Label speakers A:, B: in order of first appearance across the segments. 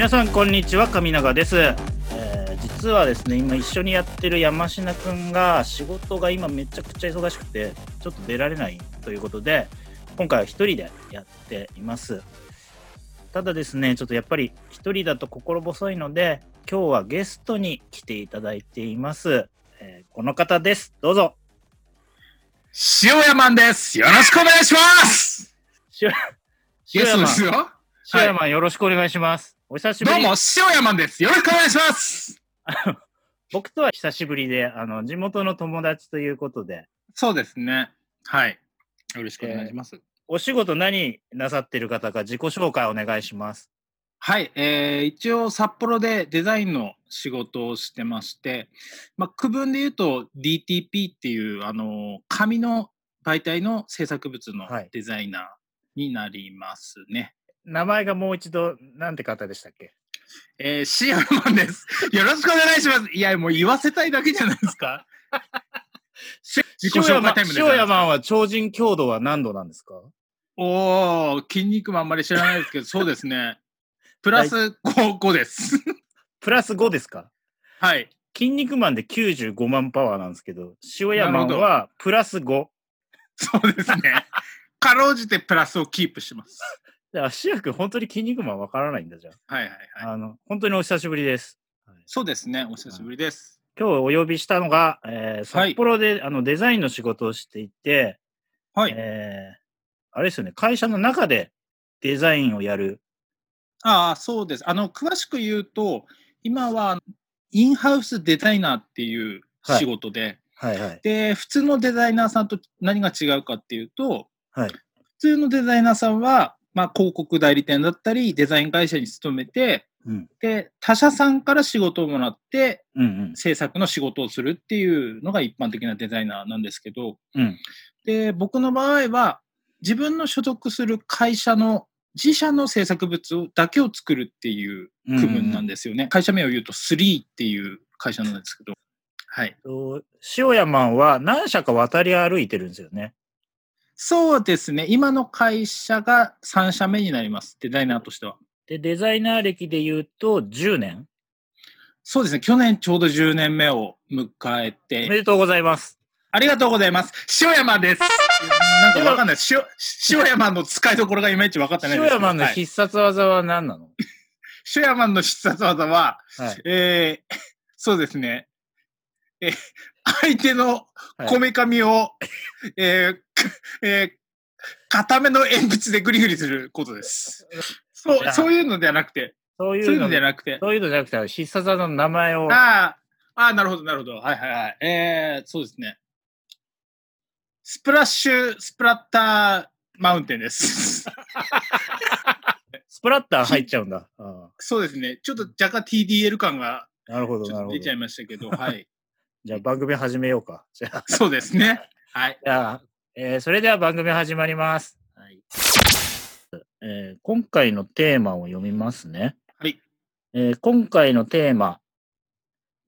A: 皆さんこんにちは上永です、えー実はですね今一緒にやってる山科くんが仕事が今めちゃくちゃ忙しくてちょっと出られないということで今回は一人でやっていますただですねちょっとやっぱり一人だと心細いので今日はゲストに来ていただいています、えーこの方ですどうぞ
B: 塩屋マンです。よろしくお願いします。
A: 塩山
B: ですよ。
A: 塩山よろしくお願いしますお久しぶり
B: どうも、塩屋マンです。よろしくお願いします。
A: 僕とは久しぶりであの地元の友達ということで
B: そうですね。はい。よろしくお願いします。
A: お仕事何なさってる方か自己紹介お願いします。
B: はい、えー一応札幌でデザインの仕事をしてまして、まあ、区分で言うと DTP っていうあの紙の媒体の制作物の
A: はい
B: デザイナーになりますね。
A: 名前がもう一度、なんて方でしたっけ？
B: えー、塩屋マンです。よろしくお願いします。いや、もう言わせたいだけじゃないですか。自己紹介タイムで
A: 塩山は超人強度は何度なんですか？
B: おお、筋肉もあんまり知らないですけど、そうですね。プラス 5, 5です。
A: プラス5ですか？
B: はい。
A: 筋肉マンで95万パワーなんですけど、塩山はプラス5。
B: そうですね。かろうじてプラスをキープします。
A: じゃあ、芦屋君本当に筋肉マンわからないんだじゃ
B: はいはい
A: あ。
B: はい。
A: あの、本当にお久しぶりです。
B: そうですね。お久しぶりです。
A: 今日お呼びしたのが、えー札幌で、あのデザインの仕事をしていて、
B: はい。
A: えーあれですよね、会社の中でデザインをやる。
B: ああ、そうです。あの、詳しく言うと、今はインハウスデザイナーっていう仕事で、
A: はいはい。
B: で、普通のデザイナーさんと何が違うかっていうと、
A: はい。
B: 普通のデザイナーさんは、まあ、広告代理店だったり、デザイン会社に勤めて、
A: うん。
B: で、他社さんから仕事をもらって、
A: うんうん。
B: 制作の仕事をするっていうのが一般的なデザイナーなんですけど、
A: うん。
B: で、僕の場合は、自分の所属する会社の自社の制作物をだけを作るっていう区分なんですよね。会社名を言うと3っていう会社なんですけど、はい。
A: と塩山は何社か渡り歩いてるんですよね。
B: そうですね。今の会社が3社目になります。デザイナーとしては。
A: で、デザイナー歴で言うと10年？
B: そうですね。去年ちょうど10年目を迎え
A: おめ
B: て、
A: でとうございます。
B: ありがとうございます。塩山です。なんかわかんない。塩塩山の使いどころがいまいち分かってないです。
A: 塩山の
B: はい
A: 必殺技は何なの、
B: 塩山の必殺技は、
A: はい、
B: えー そうですね。えー相手のこめかみを、えーくえー固めの鉛筆でグリグリすることです。そう、そういうのではなくて、
A: そういうの
B: そういうのではなくて、
A: そういうのじゃなくて、必殺技の名前を。
B: ああ、なるほど、なるほど。はいはいはい。えー、そうですね。スプラッシュ、スプラッターマウンテンです。
A: スプラッター入っちゃうんだ。あ
B: そうですね。ちょっと若干 TDL 感が
A: あなるほど、
B: 出ちゃいましたけど、はい。
A: じゃあ番組始めようか。じゃあ、
B: そうですね。はい。
A: じゃあえーそれでは番組始まります。はいえー今回のテーマを読みますね。
B: はい。
A: えー今回のテーマ、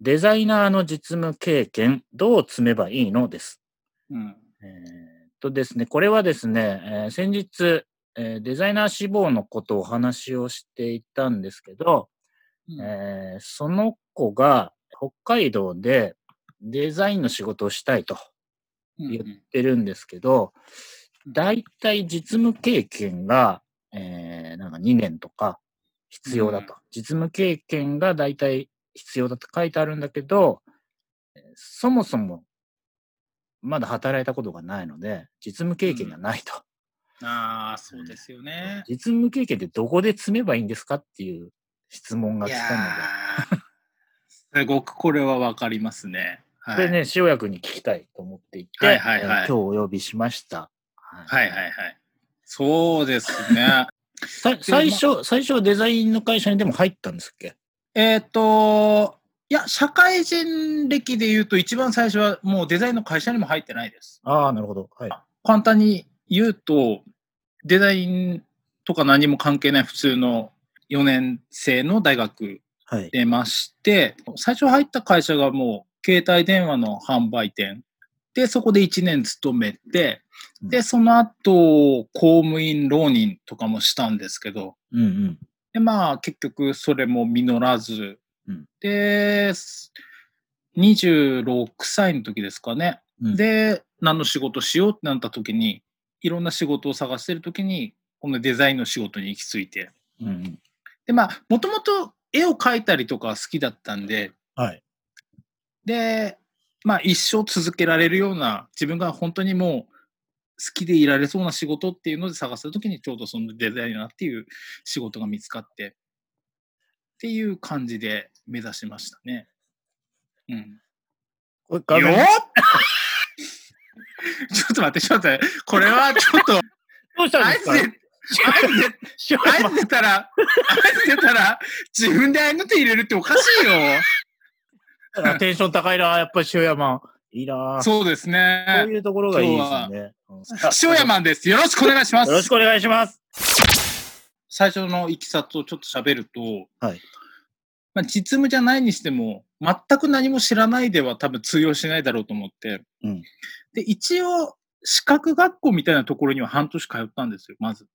A: デザイナーの実務経験、どう積めばいいの？です。
B: うん。
A: えーっとですね、これはですね、えー先日、えーデザイナー志望のことをお話をしていたんですけど、
B: うん
A: えーその子が北海道でデザインの仕事をしたいと言ってるんですけど、大体実務経験が、えーなんか2年とか必要だと。実務経験が大体必要だと書いてあるんだけど、えーそもそもまだ働いたことがないので、実務経験がないと。
B: ああ、そうですよね。
A: 実務経験ってどこで積めばいいんですかっていう質問が来たので、
B: ーすごくこれはわかりますね。はい、
A: これね、塩谷君に聞きたいと思っていて、
B: はいはいはい
A: えー今日お呼びしました。はい
B: はいはいはい。そうですね。
A: さ最初、最初はデザインの会社にでも入ったんですっけ？
B: えっと、いや、社会人歴で言うと一番最初はもうデザインの会社にも入ってないです。
A: ああ、なるほど。はい。
B: 簡単に言うと、デザインとか何も関係ない普通の4年生の大学
A: はい。
B: 出まして、最初入った会社がもう携帯電話の販売店で、そこで1年勤めて、
A: うん
B: で、その後、公務員浪人とかもしたんですけど、
A: うんうん。
B: で、まあ、結局それも実らず、
A: うん
B: で、26歳の時ですかね。
A: うん
B: で、何の仕事しようってなった時に、いろんな仕事を探してる時に、このデザインの仕事に行き着いて。
A: うんうん。
B: で、まあ、もともと絵を描いたりとか好きだったんで、
A: はい。
B: で、まあ、一生続けられるような、自分が本当にもう好きでいられそうな仕事っていうので探した時に、ちょうどそのデザイナーっていう仕事が見つかって、っていう感じで目指しましたね。うん。よっ ちょっと待って、ちょっと待って、これはちょっと、
A: どうしたんですか？
B: で、あいつで、あたら、あいつ出たら、自分であいの手入れるっておかしいよ。
A: あ テンション高いな、やっぱり塩山。いいな。そう
B: ですね。
A: いうところがいいですよね。うん
B: 塩山です。よろしくお願いします。
A: よろしくお願いします。
B: 最初のいきさつをちょっと喋ると、
A: はい
B: まあ、実務じゃないにしても、全く何も知らないでは多分通用しないだろうと思って、
A: うん
B: で、一応、資格学校みたいなところには半年通ったんですよ、まず。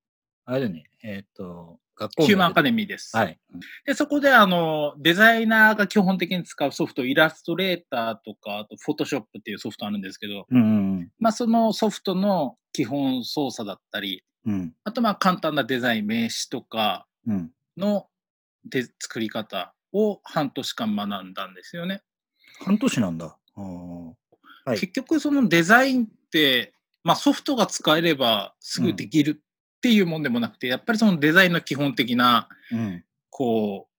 A: あれだね、えっ、と、学校
B: ヒューマンアカ
A: デ
B: デミーです。
A: はい。
B: で、そこで、あの、デザイナーが基本的に使うソフト、イラストレーターとか、あと、フォトショップっていうソフトあるんですけど、
A: うんうん
B: まあ、そのソフトの基本操作だったり、
A: うん。うん。
B: あと、まあ、簡単なデザイン、名詞とか
A: うん。
B: ので作り方を半年間学んだんですよね。
A: 半年なんだ。はい
B: 結局、そのデザインって、まあ、ソフトが使えればすぐできるっていうもんでもなくて、やっぱりそのデザインの基本的な、
A: うん。
B: こう、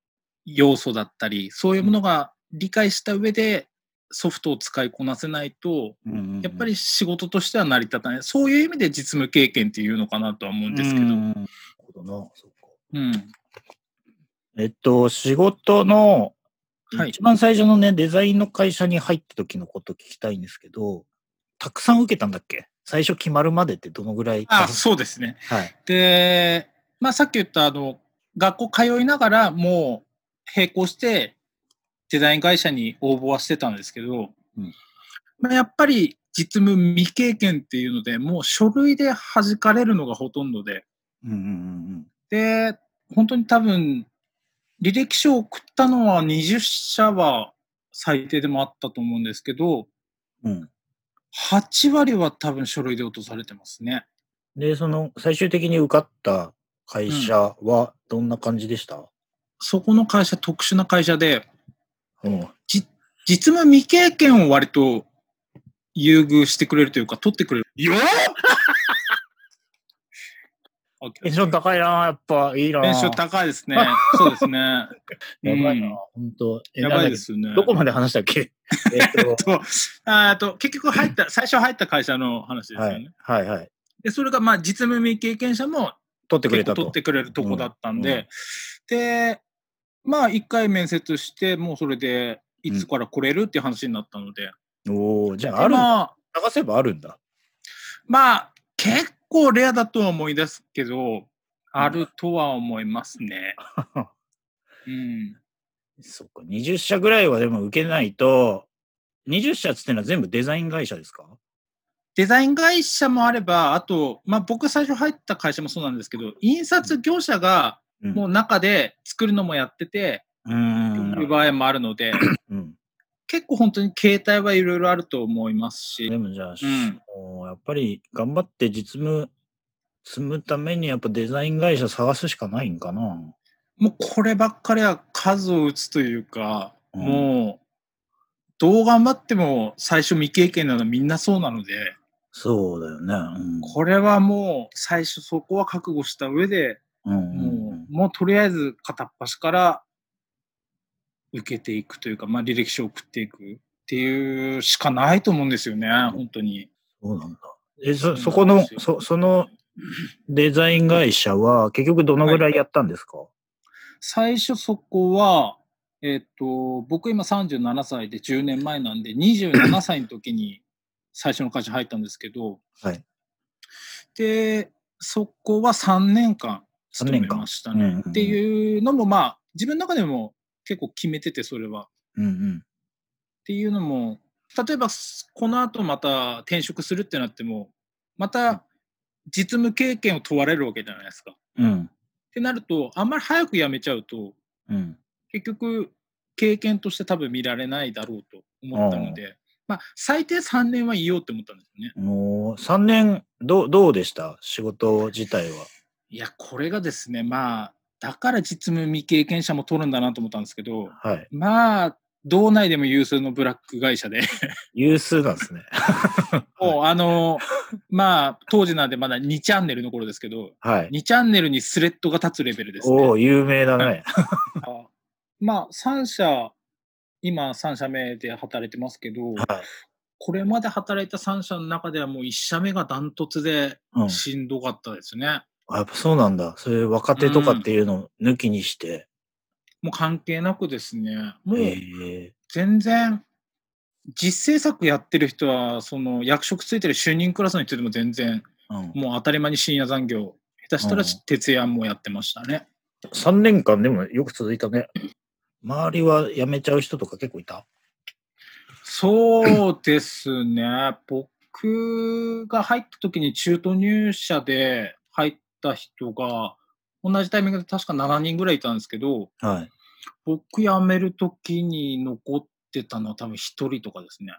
B: 要素だったり、そういうものが理解した上でソフトを使いこなせないと、
A: うんうんうん
B: やっぱり仕事としては成り立たない。そういう意味で実務経験っていうのかなとは思うんですけど。
A: う
B: うんん。
A: なるほどな。そうか。えっと、仕事の、
B: はい
A: 一番最初のね、デザインの会社に入った時のこと聞きたいんですけど、たくさん受けたんだっけ？最初決まるまでってどのぐらい？
B: あ、そうですね。
A: はい。
B: で、まあさっき言ったあの、学校通いながらもう並行してデザイン会社に応募はしてたんですけど、
A: うん
B: まあ、やっぱり実務未経験っていうので、もう書類で弾かれるのがほとんどで、
A: うんうん
B: で、本当に多分、履歴書を送ったのは20社は最低でもあったと思うんですけど、
A: うんうん。うん。
B: 8割は多分書類で落とされてますね。
A: で、その、最終的に受かった会社はどんな感じでした、
B: そこの会社特殊な会社で、
A: うん、
B: 実務未経験を割と優遇してくれるというか、取ってくれる。よっ
A: テンション高いなやっぱ、いいな。
B: テンション高いですね。そうですね。
A: やばいな、
B: うん。
A: 本当。え
B: やばいですよね。
A: どこまで話したっけ？えっと、
B: とあーと結局入った、最初入った会社の話ですよね。
A: はい、はい、はい。
B: で、それがまあ実務未経験者も
A: 取ってくれた
B: 取ってくれるとこだったんで、で、まあ一回面接して、もうそれでいつから来れるっていう話になったので、
A: おおじゃあ、ある、
B: まあ、
A: 探せばあるんだ。
B: まあ結構レアだとは思い出すけど、あるとは思いますね。うん。
A: そっか、20社ぐらいはでも受けないと、20社っつってのは全部デザイン会社ですか？
B: デザイン会社もあれば、あと、まあ僕最初入った会社もそうなんですけど、印刷業者が
A: うん
B: もう中で作るのもやってて、
A: うーん。
B: いう場合もあるので、
A: うん。
B: 結構本当に携帯はいろいろあると思いますし
A: で、もじゃあ、うやっぱり頑張って実務積むためにやっぱデザイン会社探すしかないんかな。
B: もうこればっかりは数を打つというか、
A: うん
B: もう、どう頑張っても最初未経験なのはみんなそうなので、
A: そうだよね。うん。
B: これはもう最初そこは覚悟した上で、
A: うんうん
B: もうもうとりあえず片っ端から受けていくというか、まあ、履歴書を送っていくっていうしかないと思うんですよね、本当に。
A: そうなんだ。え、そ、そこの、そ、そのデザイン会社は結局どのぐらいやったんですか、
B: 最初そこは、えっ、と、僕今37歳で10年前なんで、27歳の時に最初の会社入ったんですけど、
A: はい。
B: で、そこは3年間勤め
A: 三年間
B: ましたね
A: うんうんうん。
B: っていうのも、まあ、自分の中でも結構決めてて、それは。
A: うんうん。
B: っていうのも、例えばこの後また転職するってなっても、また実務経験を問われるわけじゃないですか。
A: うん。
B: ってなると、あんまり早く辞めちゃうと、
A: うん。
B: 結局、経験として多分見られないだろうと思ったので、まあ、最低3年はいようって思ったんですよね。
A: もう、3年、どう、どうでした？仕事自体は。
B: いや、これがですね、まあ、だから実務未経験者も取るんだなと思ったんですけど、
A: はい。
B: まあ、道内でも有数のブラック会社で、
A: 有数なんですね。
B: もうあの、まあ、当時なんでまだ2チャンネルの頃ですけど、
A: はい。
B: 2チャンネルにスレッドが立つレベルですね。
A: おお有名だね。
B: あまあ、3社、今3社目で働いてますけど、
A: はい。
B: これまで働いた3社の中ではもう1社目がダントツで
A: うん。
B: しんどかったですね。
A: あやっぱそうなんだ。そういう若手とかっていうのを抜きにして。
B: もう関係なくですね、もう
A: へえ
B: 全然、実制作やってる人は、その役職ついてる主任クラスの人でも全然、
A: うん。
B: もう当たり前に深夜残業、下手したら
A: うん
B: 徹夜もやってましたね。
A: 3年間でもよく続いたね。周りは辞めちゃう人とか結構いた？
B: そうですね。僕が入った時に中途入社で入った人が、同じタイミングで確か7人ぐらいいたんですけど、
A: はい。
B: 僕辞める時に残ってたのは多分1人とかですね。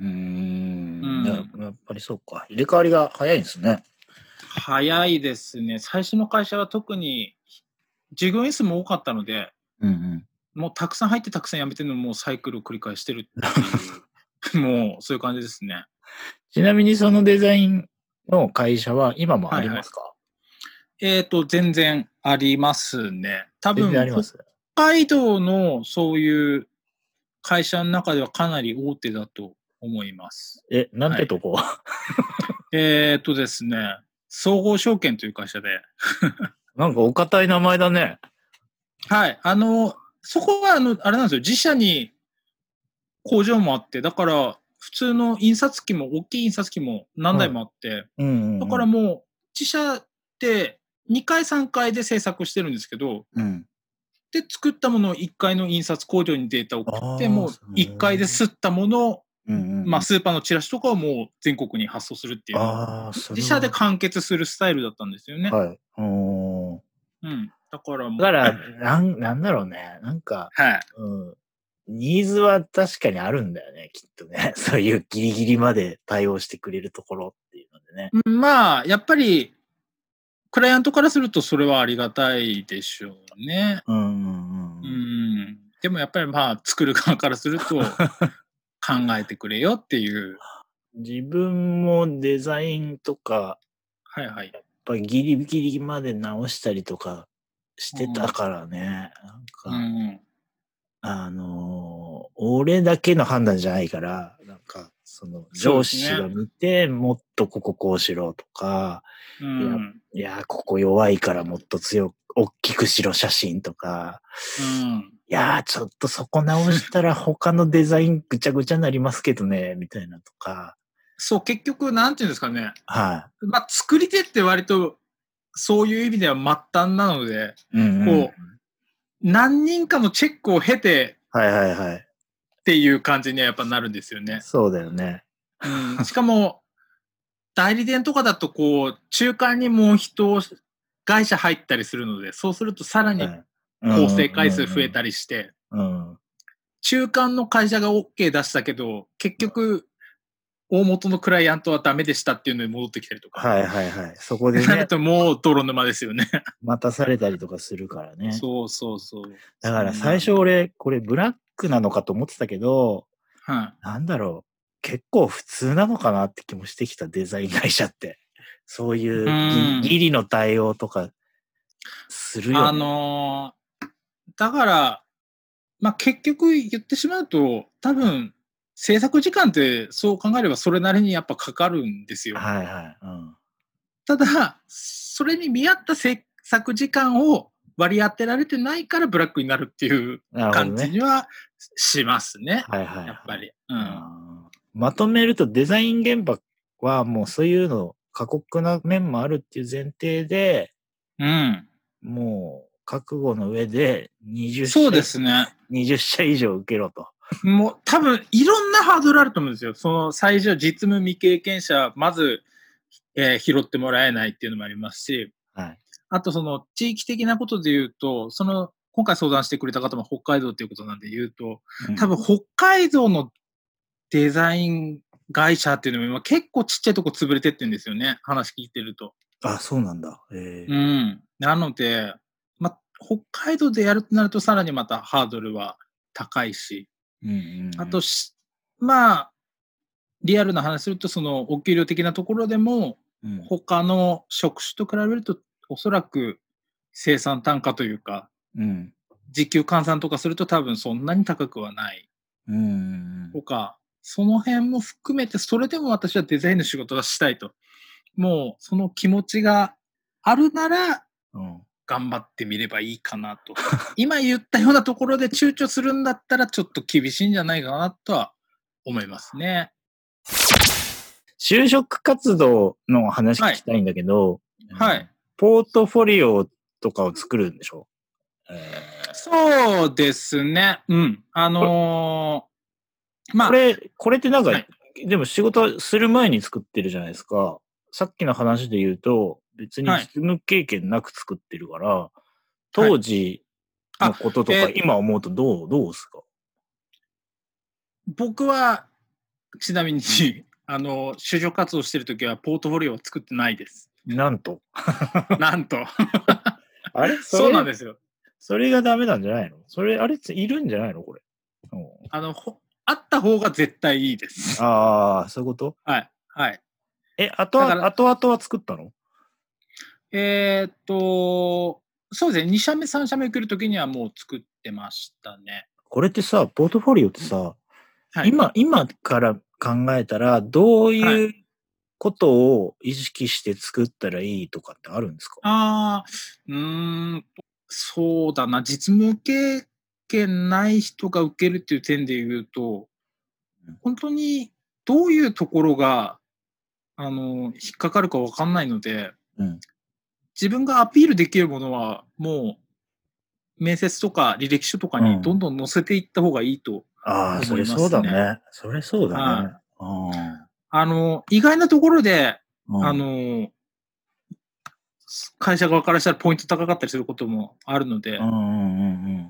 A: うーん
B: うん
A: ややっぱりそうか。入れ替わりが早いんですね。
B: 早いですね。最初の会社は特に従業員数も多かったので、
A: うんうん。
B: もうたくさん入ってたくさん辞めてるのもうサイクルを繰り返してるっていう、もうそういう感じですね。
A: ちなみにそのデザインの会社は今もありますか、
B: えっ、と、全然ありますね。多
A: 全
B: 分。北海道のそういう会社の中ではかなり大手だと思います。
A: え、なんてとこ、
B: えっ、とですね、総合証券という会社で、
A: なんかお堅い名前だね。
B: はい、あの、そこはあの、あれなんですよ、自社に工場もあって、だから、普通の印刷機も、大きい印刷機も何台もあって、だからもう、自社って2回、3回で制作してるんですけど、
A: うん。
B: で、作ったものを1階の印刷工場にデータを送って、もう
A: そう
B: 1階で吸ったものを、
A: うんうんうん、
B: まあ、スーパーのチラシとかをもう全国に発送するっていう、自社で完結するスタイルだったんですよね。
A: はい。おー
B: うん。だから
A: だから、なん、なんだろうね。なんか、
B: はい。
A: うん。ニーズは確かにあるんだよね、きっとね。そういうギリギリまで対応してくれるところっていうのでね。
B: まあ、やっぱり、クライアントからするとそれはありがたいでしょうね。
A: うんうんうん。
B: うん。でもやっぱりまあ、作る側からすると、考えてくれよっていう。
A: 自分もデザインとか、
B: はいはい。
A: やっぱりギリギリまで直したりとかしてたからね。なんか、
B: うん。
A: あのー俺だけの判断じゃないから、なんか、その上司が見て、もっとこここうしろとか、
B: うん。
A: いや、ここ弱いからもっと強く、大きくしろ写真とか、
B: うん。
A: いやー、ちょっとそこ直したら 他のデザインぐちゃぐちゃになりますけどね、みたいなとか、
B: そう、結局、なんていうんですかね。
A: は
B: まあ、作り手って割と、そういう意味では末端なので、
A: い。うん、うん。
B: こ何人かのチェックを経て
A: はいはいはい。
B: っていう感じにはやっぱなるんですよね。
A: そうだよね。
B: うん、しかも、代理店とかだと、こう、中間にもう人、会社入ったりするので、そうするとさらに
A: はい
B: 構成回数増えたりして、中間の会社が OK 出したけど、結局、大元のクライアントはダメでしたっていうのに戻ってきたりとか。
A: はいはいはい。そこで
B: なる
A: ね、
B: ともう泥沼ですよね。
A: 待たされたりとかするからね。
B: そうそうそう。
A: だから最初俺、これブラックなのかと思ってたけど、
B: は
A: なんだろう。結構普通なのかなって気もしてきたデザイン会社って。そういう
B: うん
A: ギギリの対応とかする
B: い。
A: よね。
B: あのーだから、まあ、結局言ってしまうと、多分、制作時間ってそう考えればそれなりにやっぱかかるんですよ。
A: はいはい。うん。
B: ただ、それに見合った制作時間を割り当てられてないからブラックになるっていう感じ
A: ね。
B: にはしますね。
A: はいはい、はい。
B: やっぱり。う
A: うん
B: ん。
A: まとめるとデザイン現場はもうそういうの過酷な面もあるっていう前提で、
B: うん。
A: もう覚悟の上で20社
B: そうですね。
A: 20社以上受けろと。
B: もう多分いろんなハードルあると思うんですよ。その最初実務未経験者、まず、えー拾ってもらえないっていうのもありますし、
A: はい。
B: あとその地域的なことで言うと、その今回相談してくれた方も北海道っていうことなんで言うと、多分北海道のデザイン会社っていうのも今結構ちっちゃいとこ潰れてってんですよね。話聞いてると。
A: あ、そうなんだ。え
B: ー、うん。なので、ま、北海道でやるとなるとさらにまたハードルは高いし、
A: うんうんうん、
B: あとまあ、リアルな話すると、そのお給料的なところでも、うん、他の職種と比べると、おそらく生産単価というか、
A: うん、
B: 時給換算とかすると多分そんなに高くはない。
A: うん、
B: とか、その辺も含めて、それでも私はデザインの仕事がしたいと。もう、その気持ちがあるなら、頑張ってみればいいかなと。今言ったようなところで躊躇するんだったら、ちょっと厳しいんじゃないかなとは思いますね。
A: 就職活動の話聞きたいんだけど、
B: はい。
A: ポートフォリオとかを作るんでしょ、
B: えー、そうですね。うん。あの
A: まあ、これ、これってなんか、はい、でも仕事する前に作ってるじゃないですか。さっきの話で言うと、別に実務経験なく作ってるから、はい、当時のこととか、今思うとどう、どうですか？
B: 僕は、ちなみに、あの、就職活動してるときは、ポートフォリオは作ってないです。
A: なんと。
B: なんと。
A: あれ？
B: そうなんですよ。
A: それがダメなんじゃないの？それ、あれ？いるんじゃないの？これ。
B: あの、あった方が絶対いいです。
A: ああ、そういうこと？
B: はい。はい。
A: え、あとは、後々は作ったの？
B: えー、っと、そうですね。2社目、3社目来るときにはもう作ってましたね。
A: これってさ、ポートフォリオってさ、はい、今、今から考えたら、どういうことを意識して作ったらいいとかってあるんですか、
B: ああ、うん、そうだな。実務経験ない人が受けるっていう点で言うと、本当にどういうところが、あの、引っかかるかわかんないので、
A: うん、
B: 自分がアピールできるものは、もう、面接とか履歴書とかにどんどん載せていった方がいいと思い
A: ますね。ああ、それそうだね。それそうだね。
B: あの、意外なところで、あの、会社側からしたらポイント高かったりすることもあるので、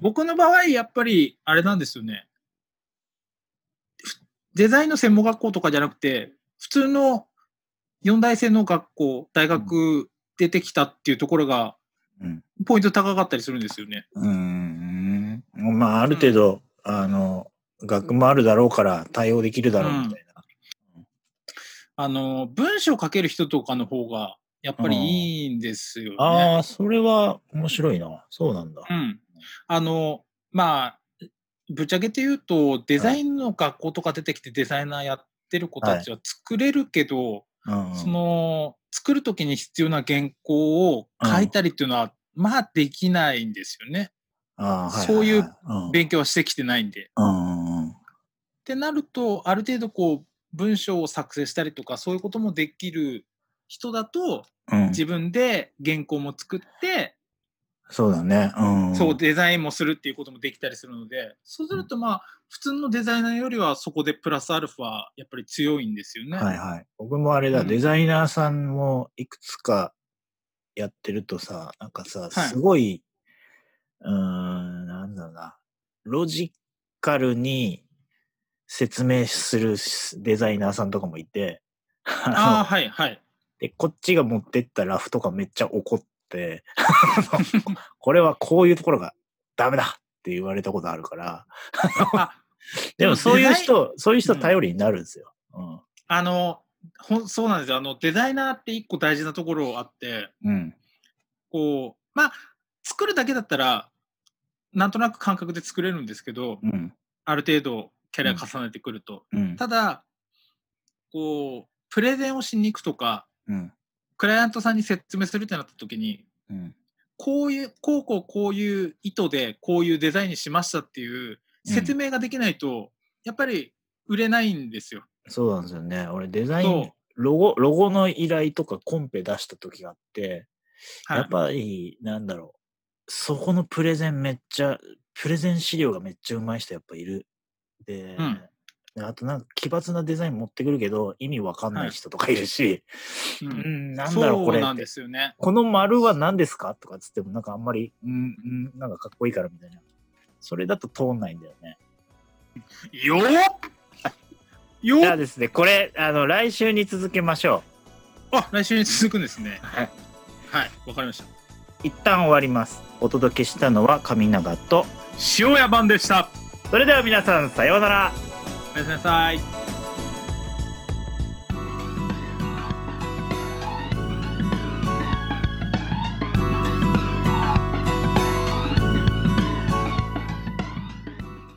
B: 僕の場合、やっぱり、あれなんですよね。デザインの専門学校とかじゃなくて、普通の四大生の学校、大学出てきたっていうところが、ポイント高かったりするんですよね。
A: うん。まあ、ある程度、うん、あの、学もあるだろうから対応できるだろうみたいな。
B: うん、あの、文章を書ける人とかの方が、やっぱりいいんですよね。
A: ああ、それは面白いな。そうなんだ。
B: うん。あの、まあ、ぶっちゃけて言うと、デザインの学校とか出てきてデザイナーやってる子たちは作れるけど、はい、その、作るときに必要な原稿を書いたりっていうのは、うん、まあできないんですよね。
A: あ
B: そういう勉強はしてきてないんで。
A: うん、
B: ってなると、ある程度こう、文章を作成したりとか、そういうこともできる人だと、うん、自分で原稿も作って、
A: そうだね、う
B: ん。そう、デザインもするっていうこともできたりするので、そうするとまあ、普通のデザイナーよりはそこでプラスアルファ、やっぱり強いんですよね。
A: はいはい。僕もあれだ、うん、デザイナーさんもいくつかやってるとさ、なんかさ、すごい、はい、うん、なんだろうな、ロジカルに説明するデザイナーさんとかもいて、
B: ああ、はいはい。
A: で、こっちが持ってったラフとかめっちゃ怒って、これはこういうところがダメだって言われたことあるから。でもそういう人、そういう人頼りになるんですよ。うん、
B: あの、ほそうなんですよ。あの、デザイナーって一個大事なところあって、
A: うん、
B: こう、まあ、作るだけだったら、なんとなく感覚で作れるんですけど、
A: うん、
B: ある程度キャリア重ねてくると。
A: うん、
B: ただ、こう、プレゼンをしに行くとか、
A: うん、
B: クライアントさんに説明するってなった時に、
A: うん、
B: こういう、こうこうこういう意図でこういうデザインにしましたっていう説明ができないと、やっぱり売れないんですよ。
A: そうなんですよね。俺デザイン、ロゴ、ロゴの依頼とかコンペ出した時があって、やっぱり、なんだろう、そこのプレゼンめっちゃ、プレゼン資料がめっちゃうまい人やっぱいる。で、
B: うん、
A: あとなんか奇抜なデザイン持ってくるけど意味わかんない人とかいるし、
B: う
A: うんん、なんだろうこれ
B: なんですよね。
A: この丸は何ですか？とかつってもなんかあんまり、うん、うん、なんかかっこいいからみたいな。それだと通んないんだよね。
B: よっよっ
A: じゃあですね、これ、あの、来週に続けましょ
B: あ、来週に続くんですね
A: う。。はい。
B: はい、わかりました。
A: 一旦終わります。お届けしたのは上永と、
B: 塩屋版でした。
A: それでは皆さん、さようなら。
B: おやすみなさい。